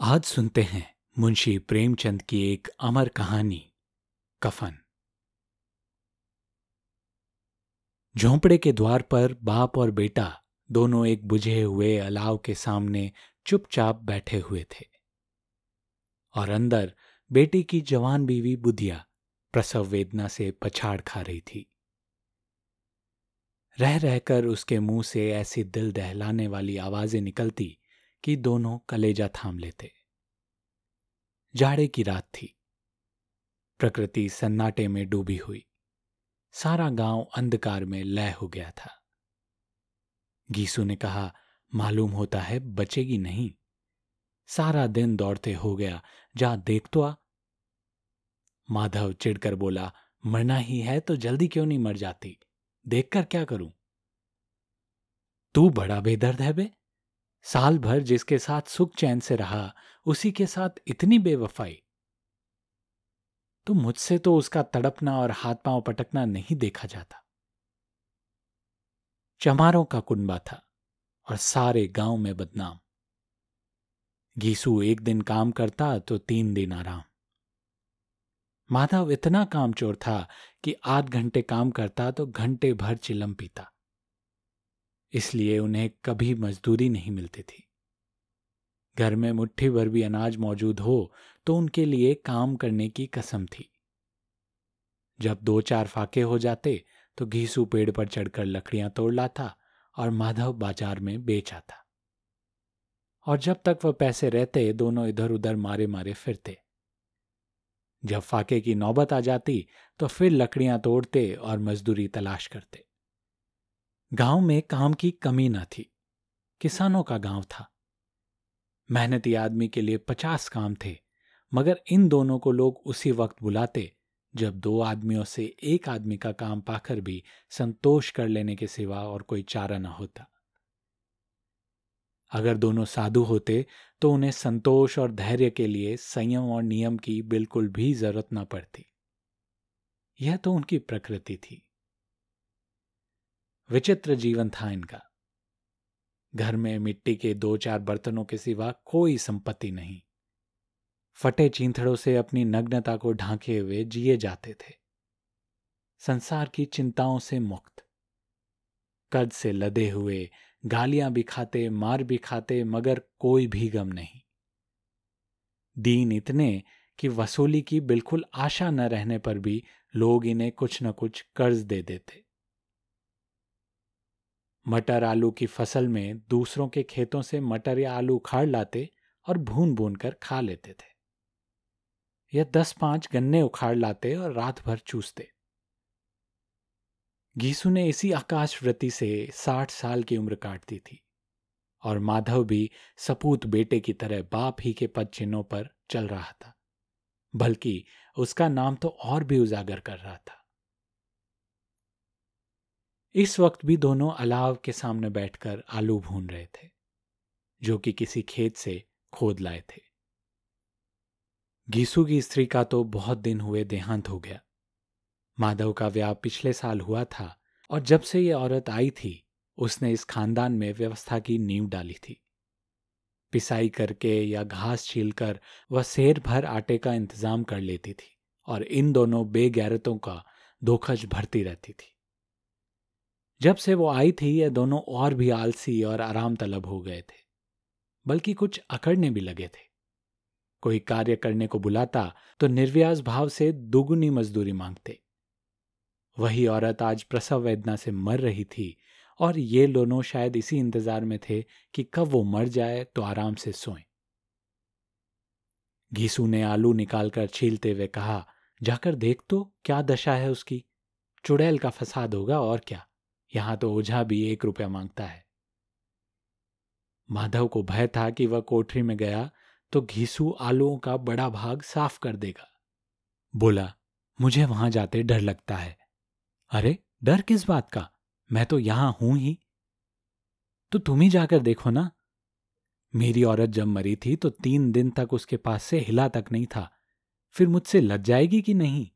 आज सुनते हैं मुंशी प्रेमचंद की एक अमर कहानी, कफन। झोंपड़े के द्वार पर बाप और बेटा दोनों एक बुझे हुए अलाव के सामने चुपचाप बैठे हुए थे। और अंदर बेटी की जवान बीवी बुधिया प्रसव वेदना से पछाड़ खा रही थी। रह रहकर उसके मुँह से ऐसी दिल दहलाने वाली आवाज़ें निकलती कि दोनों कलेजा थाम लेते। जाड़े की रात थी। प्रकृति सन्नाटे में डूबी हुई। सारा गाँव अंधकार में लय हो गया था। गीसू ने कहा, मालूम होता है, बचेगी नहीं। सारा दिन दौड़ते हो गया, जा देख तो आ। माधव चिढ़कर बोला, मरना ही है तो जल्दी क्यों नहीं मर जाती? देखकर क्या करूँ? तू बड़ा बेदर्द है बे। साल भर जिसके साथ सुख चैन से रहा, उसी के साथ इतनी बेवफाई। तो मुझसे तो उसका तड़पना और हाथ पाँव पटकना नहीं देखा जाता। चमारों का कुंबा था और सारे गाँव में बदनाम। गीसू एक दिन काम करता तो तीन दिन आराम। माधव इतना कामचोर था कि आध घंटे काम करता तो घंटे भर चिलम पीता। इसलिए उन्हें कभी मजदूरी नहीं मिलती थी। घर में मुट्ठी भर भी अनाज मौजूद हो तो उनके लिए काम करने की कसम थी। जब दो चार फाके हो जाते तो घीसू पेड़ पर चढ़कर लकड़ियाँ तोड़ लाता और माधव बाज़ार में बेच आता। और जब तक वह पैसे रहते, दोनों इधर उधर मारे मारे फिरते। जब फाके की नौबत आ जाती तो फिर लकड़ियाँ तोड़ते और मजदूरी तलाश करते। गाँव में काम की कमी न थी। किसानों का गाँव था। मेहनती आदमी के लिए पचास काम थे, मगर इन दोनों को लोग उसी वक्त बुलाते, जब दो आदमियों से एक आदमी का काम पाकर भी संतोष कर लेने के सिवा और कोई चारा न होता। अगर दोनों साधु होते तो उन्हें संतोष और धैर्य के लिए संयम और नियम की बिल्कुल भी ज़रूरत न पड़ती। यह तो उनकी प्रकृति थी। विचित्र जीवन था इनका। घर में मिट्टी के दो चार बर्तनों के सिवा कोई संपत्ति नहीं। फटे चींथड़ों से अपनी नग्नता को ढांके हुए जिए जाते थे। संसार की चिंताओं से मुक्त। कद से लदे हुए, गालियाँ भी खाते, मार भी खाते, मगर कोई भी गम नहीं। दीन इतने कि वसूली की बिल्कुल आशा न रहने पर भी लोग इन्हें कुछ न कुछ कर्ज दे देते। मटर आलू की फ़सल में दूसरों के खेतों से मटर या आलू उखाड़ लाते और भून भून कर खा लेते थे। यह दस पाँच गन्ने उखाड़ लाते और रात भर चूसते। गीसू ने इसी आकाश व्रति से साठ साल की उम्र काट दी थी और माधव भी सपूत बेटे की तरह बाप ही के पद चिन्हों पर चल रहा था, बल्कि उसका नाम तो और भी उजागर कर रहा था। इस वक्त भी दोनों अलाव के सामने बैठकर आलू भून रहे थे, जो कि किसी खेत से खोद लाए थे। गीसू की स्त्री का तो बहुत दिन हुए देहांत हो गया। माधव का ब्याह पिछले साल हुआ था और जब से ये औरत आई थी, उसने इस खानदान में व्यवस्था की नींव डाली थी। पिसाई करके या घास छीलकर वह शेर भर आटे का इंतज़ाम कर लेती थी और इन दोनों बेगैरतों का धोखज भरती रहती थी। जब से वो आई थी, ये दोनों और भी आलसी और आराम तलब हो गए थे, बल्कि कुछ अकड़ने भी लगे थे। कोई कार्य करने को बुलाता तो निर्व्यास भाव से दुगुनी मजदूरी मांगते। वही औरत आज प्रसव वेदना से मर रही थी, और ये दोनों शायद इसी इंतज़ार में थे कि कब वो मर जाए तो आराम से सोए। घीसू ने आलू निकालकर छीलते हुए कहा, जाकर देख तो क्या दशा है उसकी? चुड़ैल का फसाद होगा और क्या? यहाँ तो ओझा भी एक रुपया माँगता है। माधव को भय था कि वह कोठरी में गया तो घिसू आलुओं का बड़ा भाग साफ़ कर देगा। बोला, मुझे वहाँ जाते डर लगता है। अरे, डर किस बात का? मैं तो यहाँ हूँ ही। तो तुम ही जाकर देखो ना। मेरी औरत जब मरी थी तो तीन दिन तक उसके पास से हिला तक नहीं था। फिर मुझसे लग जाएगी कि नहीं?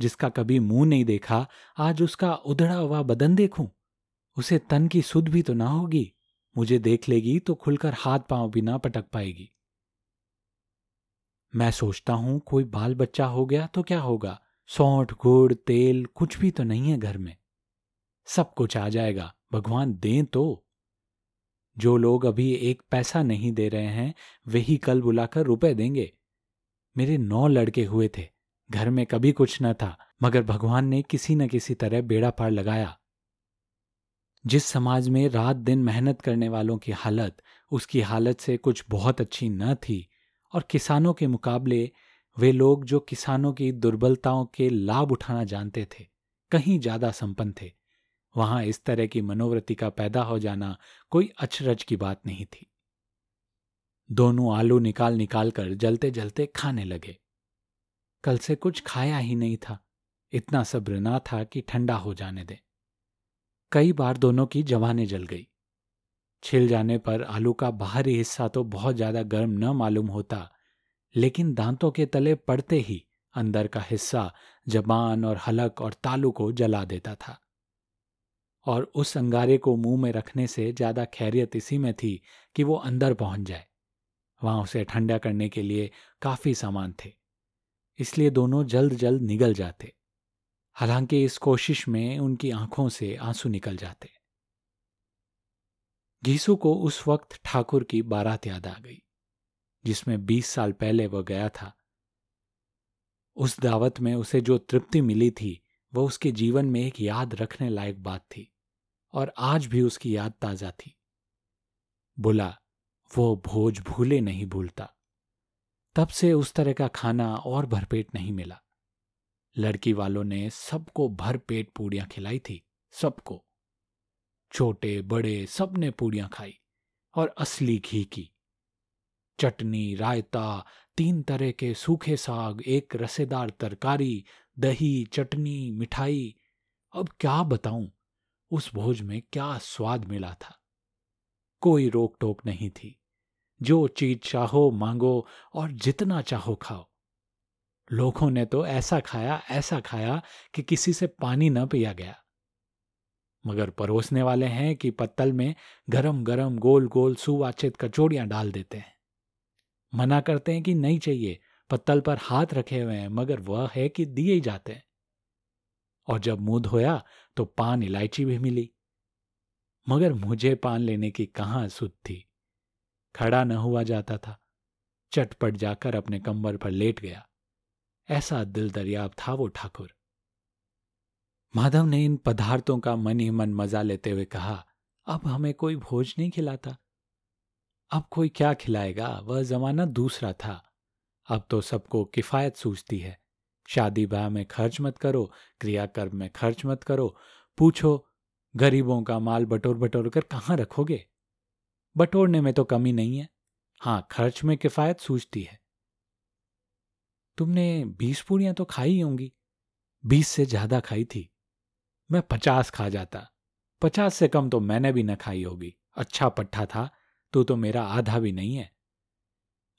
जिसका कभी मुँह नहीं देखा, आज उसका उधड़ा हुआ बदन देखूँ? उसे तन की सुध भी तो ना होगी। मुझे देख लेगी तो खुलकर हाथ पाँव भी ना पटक पाएगी। मैं सोचता हूँ, कोई बाल बच्चा हो गया तो क्या होगा? सौठ, गुड़, तेल कुछ भी तो नहीं है घर में। सब कुछ आ जाएगा। भगवान दें तो। जो लोग अभी एक पैसा नहीं दे रहे हैं वही कल बुलाकर रुपए देंगे। मेरे नौ लड़के हुए थे। घर में कभी कुछ न था, मगर भगवान ने किसी न किसी तरह बेड़ा पार लगाया। जिस समाज में रात दिन मेहनत करने वालों की हालत, उसकी हालत से कुछ बहुत अच्छी न थी, और किसानों के मुकाबले वे लोग जो किसानों की दुर्बलताओं के लाभ उठाना जानते थे, कहीं ज़्यादा संपन्न थे। वहाँ इस तरह की मनोवृत्ति का पैदा हो जाना कोई अचरज की बात नहीं थी। दोनों आलू निकाल निकाल कर जलते जलते खाने लगे। कल से कुछ खाया ही नहीं था। इतना सब्र ना था कि ठंडा हो जाने दे। कई बार दोनों की जवानें जल गई। छिल जाने पर आलू का बाहरी हिस्सा तो बहुत ज़्यादा गर्म न मालूम होता, लेकिन दांतों के तले पड़ते ही अंदर का हिस्सा जबान और हलक और तालू को जला देता था। और उस अंगारे को मुँह में रखने से ज़्यादा खैरियत इसी में थी कि वो अंदर पहुँच जाए। वहाँ उसे ठंडा करने के लिए काफ़ी सामान थे। इसलिए दोनों जल्द जल्द निगल जाते। हालाँकि इस कोशिश में उनकी आँखों से आँसू निकल जाते। घीसू को उस वक्त ठाकुर की बारात याद आ गई, जिसमें बीस साल पहले वह गया था। उस दावत में उसे जो तृप्ति मिली थी, वह उसके जीवन में एक याद रखने लायक बात थी, और आज भी उसकी याद ताज़ा थी। बोला, वो भोज भूले नहीं भूलता। तब से उस तरह का खाना और भरपेट नहीं मिला। लड़की वालों ने सबको भरपेट पूड़ियाँ खिलाई थी, सबको। छोटे, बड़े सबने पूड़ियाँ खाई और असली घी की। चटनी, रायता, तीन तरह के सूखे साग, एक रसेदार तरकारी, दही, चटनी, मिठाई। अब क्या बताऊँ, उस भोज में क्या स्वाद मिला था। कोई रोक टोक नहीं थी। जो चीज़ चाहो, मांगो और जितना चाहो खाओ। लोगों ने तो ऐसा खाया ऐसा खाया कि किसी से पानी न पिया गया। मगर परोसने वाले हैं कि पत्तल में गरम गरम गोल गोल सुवाचित कचौड़ियाँ डाल देते हैं। मना करते हैं कि नहीं चाहिए, पत्तल पर हाथ रखे हुए हैं, मगर वह है कि दिए ही जाते हैं। और जब मुँह धोया तो पान इलायची भी मिली। मगर मुझे पान लेने की कहाँ सुध थी? खड़ा न हुआ जाता था। चटपट जाकर अपने कंबर पर लेट गया। ऐसा दिल दरियाब था वो ठाकुर। माधव ने इन पदार्थों का मन ही मन मज़ा लेते हुए कहा, अब हमें कोई भोज नहीं खिलाता। अब कोई क्या खिलाएगा? वह जमाना दूसरा था। अब तो सबको किफायत सूझती है। शादी ब्याह में खर्च मत करो, क्रियाकर्म में खर्च मत करो। पूछो, गरीबों का माल बटोर बटोर कर कहाँ रखोगे? बटोरने में तो कमी नहीं है। हाँ खर्च में किफायत सूझती है। तुमने बीस पूड़ियाँ तो खाई होंगी। बीस से ज़्यादा खाई थी। मैं पचास खा जाता। पचास से कम तो मैंने भी न खाई होगी। अच्छा पट्टा था, तू तो मेरा आधा भी नहीं है।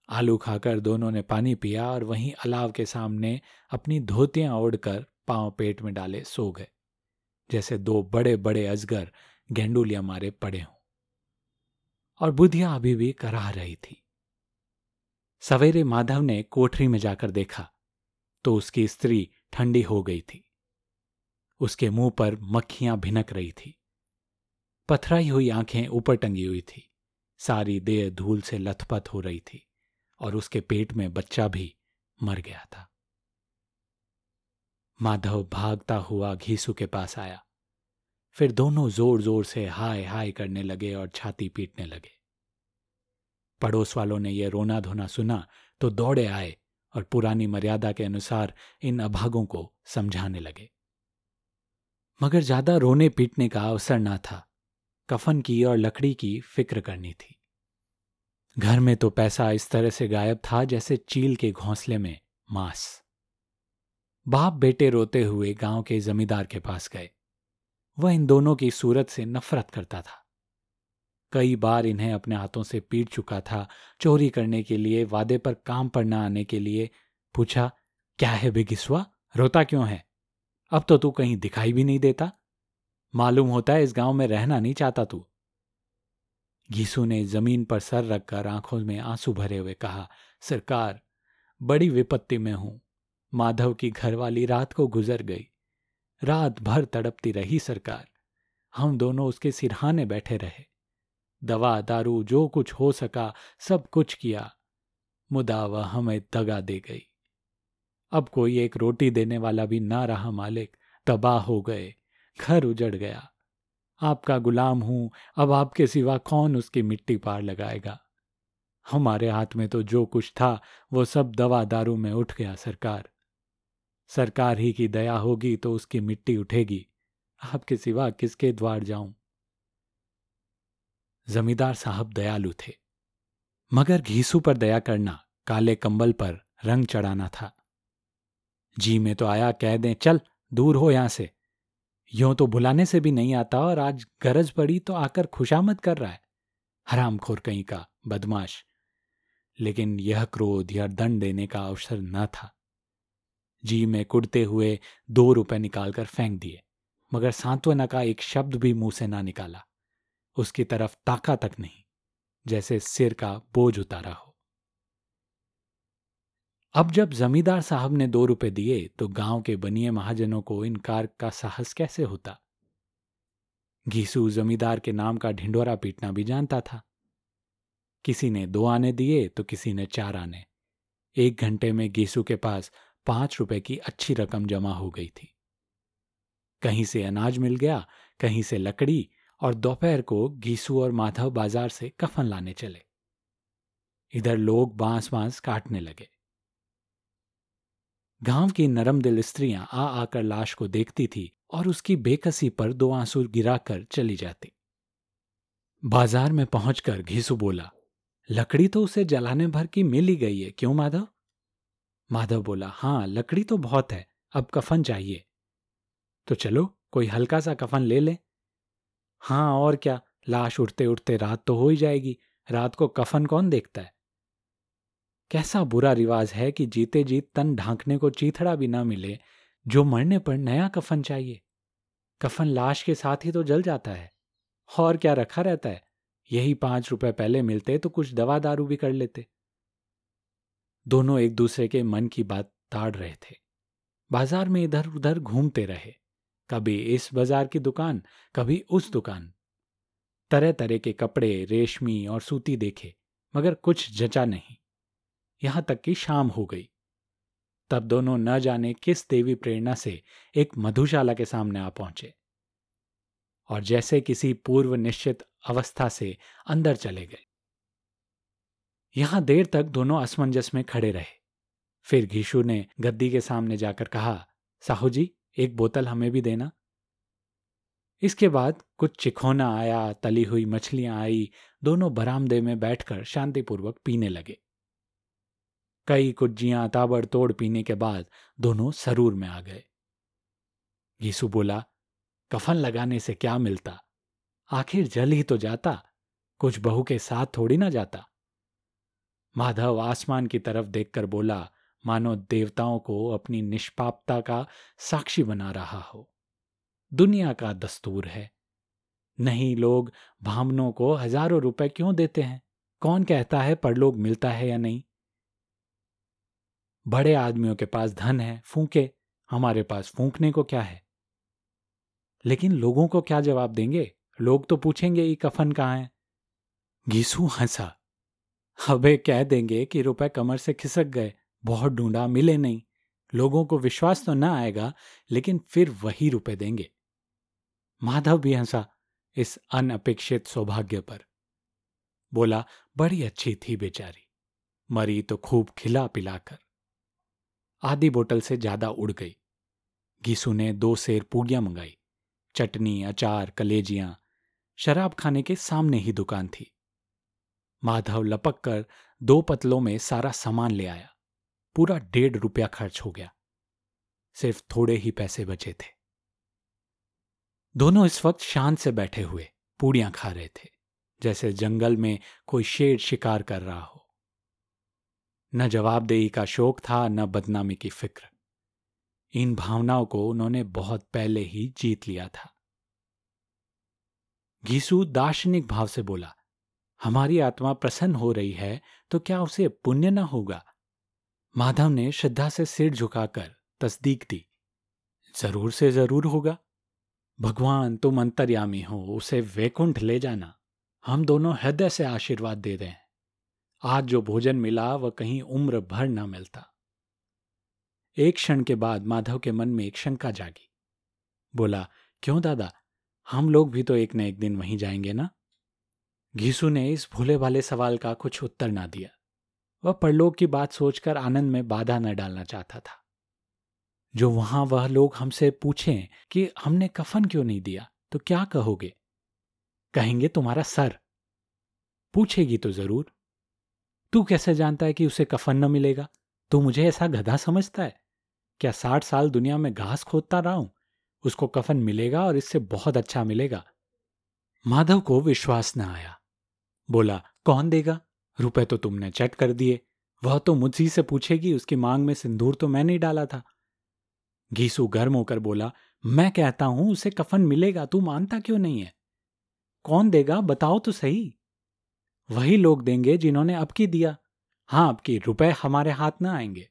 आलू खाकर दोनों ने पानी पिया और वहीं अलाव के सामने अपनी धोतियाँ ओढ़कर पाँव पेट में डाले सो गए। जैसे दो बड़े बड़े अजगर, गेंडुलिया मारे पड़े हों। और बुधिया अभी भी कराह रही थी। सवेरे माधव ने कोठरी में जाकर देखा तो उसकी स्त्री ठंडी हो गई थी। उसके मुँह पर मक्खियाँ भिनक रही थी। पथराई हुई आँखें ऊपर टंगी हुई थी। सारी देह धूल से लथपथ हो रही थी और उसके पेट में बच्चा भी मर गया था। माधव भागता हुआ घीसू के पास आया। फिर दोनों ज़ोर ज़ोर से हाय हाय करने लगे और छाती पीटने लगे। पड़ोस वालों ने यह रोना धोना सुना तो दौड़े आए और पुरानी मर्यादा के अनुसार इन अभागों को समझाने लगे। मगर ज़्यादा रोने पीटने का अवसर ना था। कफन की और लकड़ी की फ़िक्र करनी थी। घर में तो पैसा इस तरह से गायब था जैसे चील के घोंसले में मांस। बाप बेटे रोते हुए गाँव के जमींदार के पास गए। वह इन दोनों की सूरत से नफरत करता था। कई बार इन्हें अपने हाथों से पीट चुका था चोरी करने के लिए, वादे पर काम पर न आने के लिए। पूछा, क्या है बिगिसवा? रोता क्यों है? अब तो तू कहीं दिखाई भी नहीं देता। मालूम होता है इस गाँव में रहना नहीं चाहता तू। घीसू ने ज़मीन पर सर रखकर आँखों में आँसू भरे हुए कहा, सरकार, बड़ी विपत्ति में हूँ। माधव की घरवाली रात को गुजर गई। रात भर तड़पती रही सरकार। हम दोनों उसके सिरहाने बैठे रहे। दवा, दारू, जो कुछ हो सका, सब कुछ किया। मुदा वह हमें दगा दे गई। अब कोई एक रोटी देने वाला भी ना रहा मालिक। तबाह हो गए। घर उजड़ गया। आपका गुलाम हूँ। अब आपके सिवा कौन उसकी मिट्टी पार लगाएगा? हमारे हाथ में तो जो कुछ था, वो सब दवा, दारू में उठ गया सरकार। सरकार ही की दया होगी तो उसकी मिट्टी उठेगी। आपके सिवा किसके द्वार जाऊँ? जमींदार साहब दयालु थे। मगर घीसू पर दया करना, काले कंबल पर रंग चढ़ाना था। जी में तो आया कह दें, चल, दूर हो यहाँ से। यों तो बुलाने से भी नहीं आता और आज गरज पड़ी तो आकर खुशामद कर रहा है। हराम खोर कहीं का, बदमाश। लेकिन यह क्रोध या दंड देने का अवसर न था। जी में कुड़ते हुए दो रुपए निकालकर फेंक दिए। मगर सांत्वना का एक शब्द भी मुँह से ना निकाला। उसकी तरफ़ ताका तक नहीं, जैसे सिर का बोझ उतारा हो। अब जब जमींदार साहब ने दो रुपए दिए तो गाँव के बनिए महाजनों को इनकार का साहस कैसे होता? घीसू जमींदार के नाम का ढिंडोरा पीटना भी जानता था। किसी ने दो आने दिए तो किसी ने चार आने। एक घंटे में गीसू के पास पाँच रुपए की अच्छी रकम जमा हो गई थी। कहीं से अनाज मिल गया, कहीं से लकड़ी और दोपहर को घीसू और माधव बाज़ार से कफन लाने चले। इधर लोग बाँस बाँस काटने लगे। गाँव की नरम दिल स्त्रियाँ आ आकर लाश को देखती थी और उसकी बेकसी पर दो आँसू गिराकर चली जाती। बाज़ार में पहुंचकर घीसू बोला, लकड़ी तो उसे जलाने भर की मिल ही गई है, क्यों माधव? माधव बोला हाँ लकड़ी तो बहुत है, अब कफन चाहिए। तो चलो, कोई हल्का सा कफन ले ले। हाँ और क्या, लाश उठते उठते रात तो हो ही जाएगी, रात को कफन कौन देखता है? कैसा बुरा रिवाज है कि जीते जीत तन ढांकने को चीथड़ा भी ना मिले, जो मरने पर नया कफन चाहिए। कफन लाश के साथ ही तो जल जाता है, और क्या रखा रहता है? यही पाँच रुपए पहले मिलते तो कुछ दवा दारू भी कर लेते। दोनों एक दूसरे के मन की बात ताड़ रहे थे। बाज़ार में इधर उधर घूमते रहे। कभी इस बाज़ार की दुकान, कभी उस दुकान। तरह तरह के कपड़े, रेशमी और सूती देखे, मगर कुछ जचा नहीं। यहाँ तक कि शाम हो गई। तब दोनों न जाने किस देवी प्रेरणा से एक मधुशाला के सामने आ पहुँचे। और जैसे किसी पूर्व निश्चित अवस्था से अंदर चले गए। यहाँ देर तक दोनों असमंजस में खड़े रहे। फिर घीशु ने गद्दी के सामने जाकर कहा, साहू जी, एक बोतल हमें भी देना। इसके बाद कुछ चिखोना आया, तली हुई मछलियाँ आई, दोनों बरामदे में बैठकर शांतिपूर्वक पीने लगे। कई कुज्जियाँ ताबड़तोड़ पीने के बाद दोनों सरूर में आ गए। घीसु बोला, कफन लगाने से क्या मिलता? आखिर जल ही तो जाता। कुछ बहू के साथ थोड़ी ना जाता। माधव आसमान की तरफ़ देखकर बोला, मानो देवताओं को अपनी निष्पापता का साक्षी बना रहा हो। दुनिया का दस्तूर है। नहीं लोग भामनों को हज़ारों रुपए क्यों देते हैं? कौन कहता है परलोक मिलता है या नहीं? बड़े आदमियों के पास धन है, फूके। हमारे पास फूकने को क्या है? लेकिन लोगों को क्या जवाब देंगे? लोग तो पूछेंगे ये कफन कहाँ है? घीसू हंसा अबे कह देंगे कि रुपए कमर से खिसक गए, बहुत ढूंढा, मिले नहीं। लोगों को विश्वास तो ना आएगा, लेकिन फिर वही रुपए देंगे। माधव भी हंसा इस अनअपेक्षित सौभाग्य पर। बोला, बड़ी अच्छी थी बेचारी। मरी तो खूब खिला पिलाकर। आधी बोतल से ज़्यादा उड़ गई। घीसू ने दो सेर पूगियाँ मंगाई। चटनी, अचार, कलेजियाँ, शराब खाने के सामने ही दुकान थी। माधव लपक कर दो पतलों में सारा सामान ले आया। पूरा डेढ़ रुपया खर्च हो गया। सिर्फ़ थोड़े ही पैसे बचे थे। दोनों इस वक्त शांत से बैठे हुए, पूड़ियाँ खा रहे थे, जैसे जंगल में कोई शेर शिकार कर रहा हो। न जवाबदेही का शोक था, न बदनामी की फ़िक्र। इन भावनाओं को उन्होंने बहुत पहले ही जीत लिया था। घीसू दार्शनिक भाव से बोला हमारी आत्मा प्रसन्न हो रही है तो क्या उसे पुण्य न होगा? माधव ने श्रद्धा से सिर झुकाकर तस्दीक दी। ज़रूर से ज़रूर होगा। भगवान, तुम अंतर्यामी हो, उसे वैकुंठ ले जाना। हम दोनों हृदय से आशीर्वाद दे हैं आज जो भोजन मिला, वह कहीं उम्र भर ना मिलता। एक क्षण के बाद माधव के मन में एक शंका जागी। बोला, क्यों दादा? हम लोग भी तो एक न एक दिन वहीं जाएँगे ना? घीसू ने इस भोले भाले सवाल का कुछ उत्तर ना दिया। वह परलोक की बात सोचकर आनंद में बाधा न डालना चाहता था। जो वहाँ वह लोग हमसे पूछें कि हमने कफन क्यों नहीं दिया तो क्या कहोगे? कहेंगे, तुम्हारा सर। पूछेगी तो ज़रूर। तू कैसे जानता है कि उसे कफन न मिलेगा? तू मुझे ऐसा गधा समझता है। क्या साठ साल दुनिया में घास खोदता रहा हूँ? उसको कफन मिलेगा और इससे बहुत अच्छा मिलेगा। माधव को विश्वास न आया। बोला, कौन देगा? रुपए तो तुमने चट कर दिए। वह तो मुझी से पूछेगी, उसकी मांग में सिंदूर तो मैं नहीं डाला था। घीसू गर्म होकर बोला, मैं कहता हूँ, उसे कफन मिलेगा, तू मानता क्यों नहीं है? कौन देगा? बताओ तो सही। वही लोग देंगे जिन्होंने अब की दिया। हाँ, अब की रुपए हमारे हाथ ना आएँगे।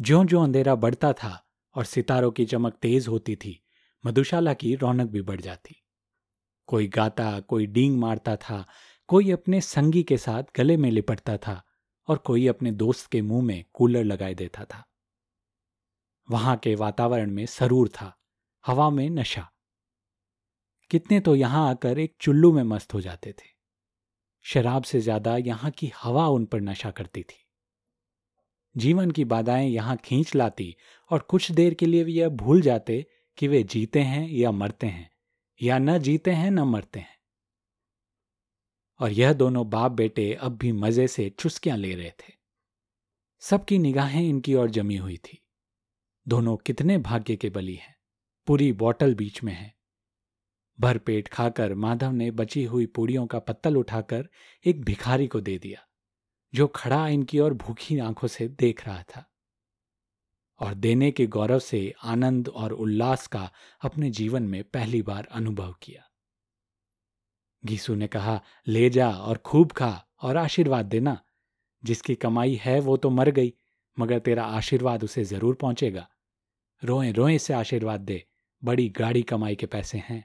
ज्यो ज्यो अंधेरा बढ़ता था और सितारों की चमक तेज होती थी, मधुशाला की रौनक भी बढ़ जाती। कोई गाता, कोई डींग मारता था, कोई अपने संगी के साथ गले में लिपटता था और कोई अपने दोस्त के मुँह में कूलर लगाए देता था। वहाँ के वातावरण में सरूर था, हवा में नशा। कितने तो यहाँ आकर एक चुल्लू में मस्त हो जाते थे। शराब से ज़्यादा यहाँ की हवा उन पर नशा करती थी। जीवन की बाधाएँ यहाँ खींच लाती और कुछ देर के लिए भी यह भूल जाते कि वे जीते हैं या मरते हैं। या न जीते हैं, न मरते हैं। और यह दोनों बाप बेटे अब भी मज़े से चुस्कियाँ ले रहे थे। सबकी निगाहें इनकी ओर जमी हुई थी। दोनों कितने भाग्य के बली हैं। पूरी बॉटल बीच में है। भर पेट खाकर माधव ने बची हुई पूड़ियों का पत्तल उठाकर एक भिखारी को दे दिया, जो खड़ा इनकी ओर भूखी आँखों से देख रहा था। और देने के गौरव से आनंद और उल्लास का अपने जीवन में पहली बार अनुभव किया। घीसू ने कहा, ले जा और खूब खा और आशीर्वाद देना। जिसकी कमाई है वो तो मर गई, मगर तेरा आशीर्वाद उसे ज़रूर पहुंचेगा। रोए रोए से आशीर्वाद दे, बड़ी गाड़ी कमाई के पैसे हैं।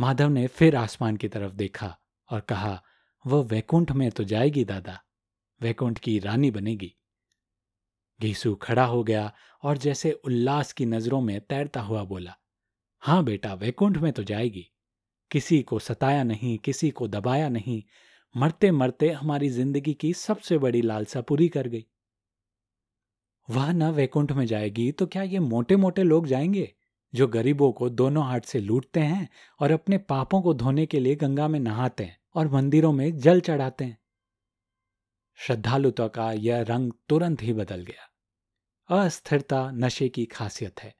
माधव ने फिर आसमान की तरफ़ देखा और कहा वह वैकुंठ में तो जाएगी दादा, वैकुंठ की रानी बनेगी। घीसू खड़ा हो गया और जैसे उल्लास की नज़रों में तैरता हुआ बोला, हाँ बेटा, वैकुंठ में तो जाएगी। किसी को सताया नहीं, किसी को दबाया नहीं मरते मरते हमारी ज़िंदगी की सबसे बड़ी लालसा पूरी कर गई। वह न वैकुंठ में जाएगी तो क्या ये मोटे मोटे लोग जाएँगे, जो गरीबों को दोनों हाथ से लूटते हैं और अपने पापों को धोने के लिए गंगा में नहाते हैं और मंदिरों में जल चढ़ाते हैं? श्रद्धालुता का यह रंग तुरंत ही बदल गया। अस्थिरता नशे की खासियत है।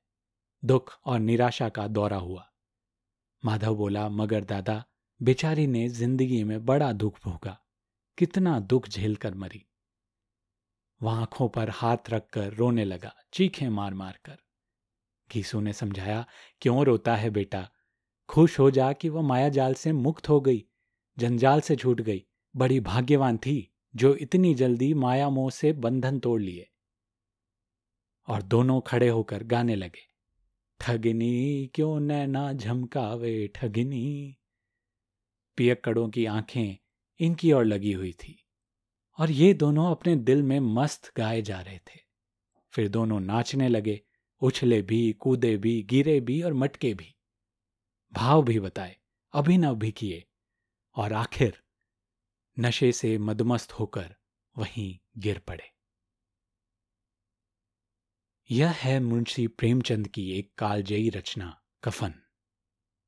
दुख और निराशा का दौरा हुआ। माधव बोला, मगर दादा, बेचारी ने ज़िंदगी में बड़ा दुख भोगा। कितना दुख झेल कर मरी। वह आँखों पर हाथ रखकर रोने लगा, चीखें मार मार कर घीसू ने समझाया, क्यों रोता है बेटा? खुश हो जा कि वह माया जाल से मुक्त हो गई, जंजाल से छूट गई, बड़ी भाग्यवान थी। जो इतनी जल्दी माया मोह से बंधन तोड़ लिए। और दोनों खड़े होकर गाने लगे, ठगनी क्यों नैना झमकावे, ठगनी? पियक्कड़ों की आँखें इनकी ओर लगी हुई थी, और ये दोनों अपने दिल में मस्त गाए जा रहे थे। फिर दोनों नाचने लगे, उछले भी, कूदे भी, गिरे भी और मटके भी। भाव भी बताए, अभिनव भी किए, और आखिर नशे से मदमस्त होकर वहीं गिर पड़े। यह है मुंशी प्रेमचंद की एक कालजयी रचना, कफन।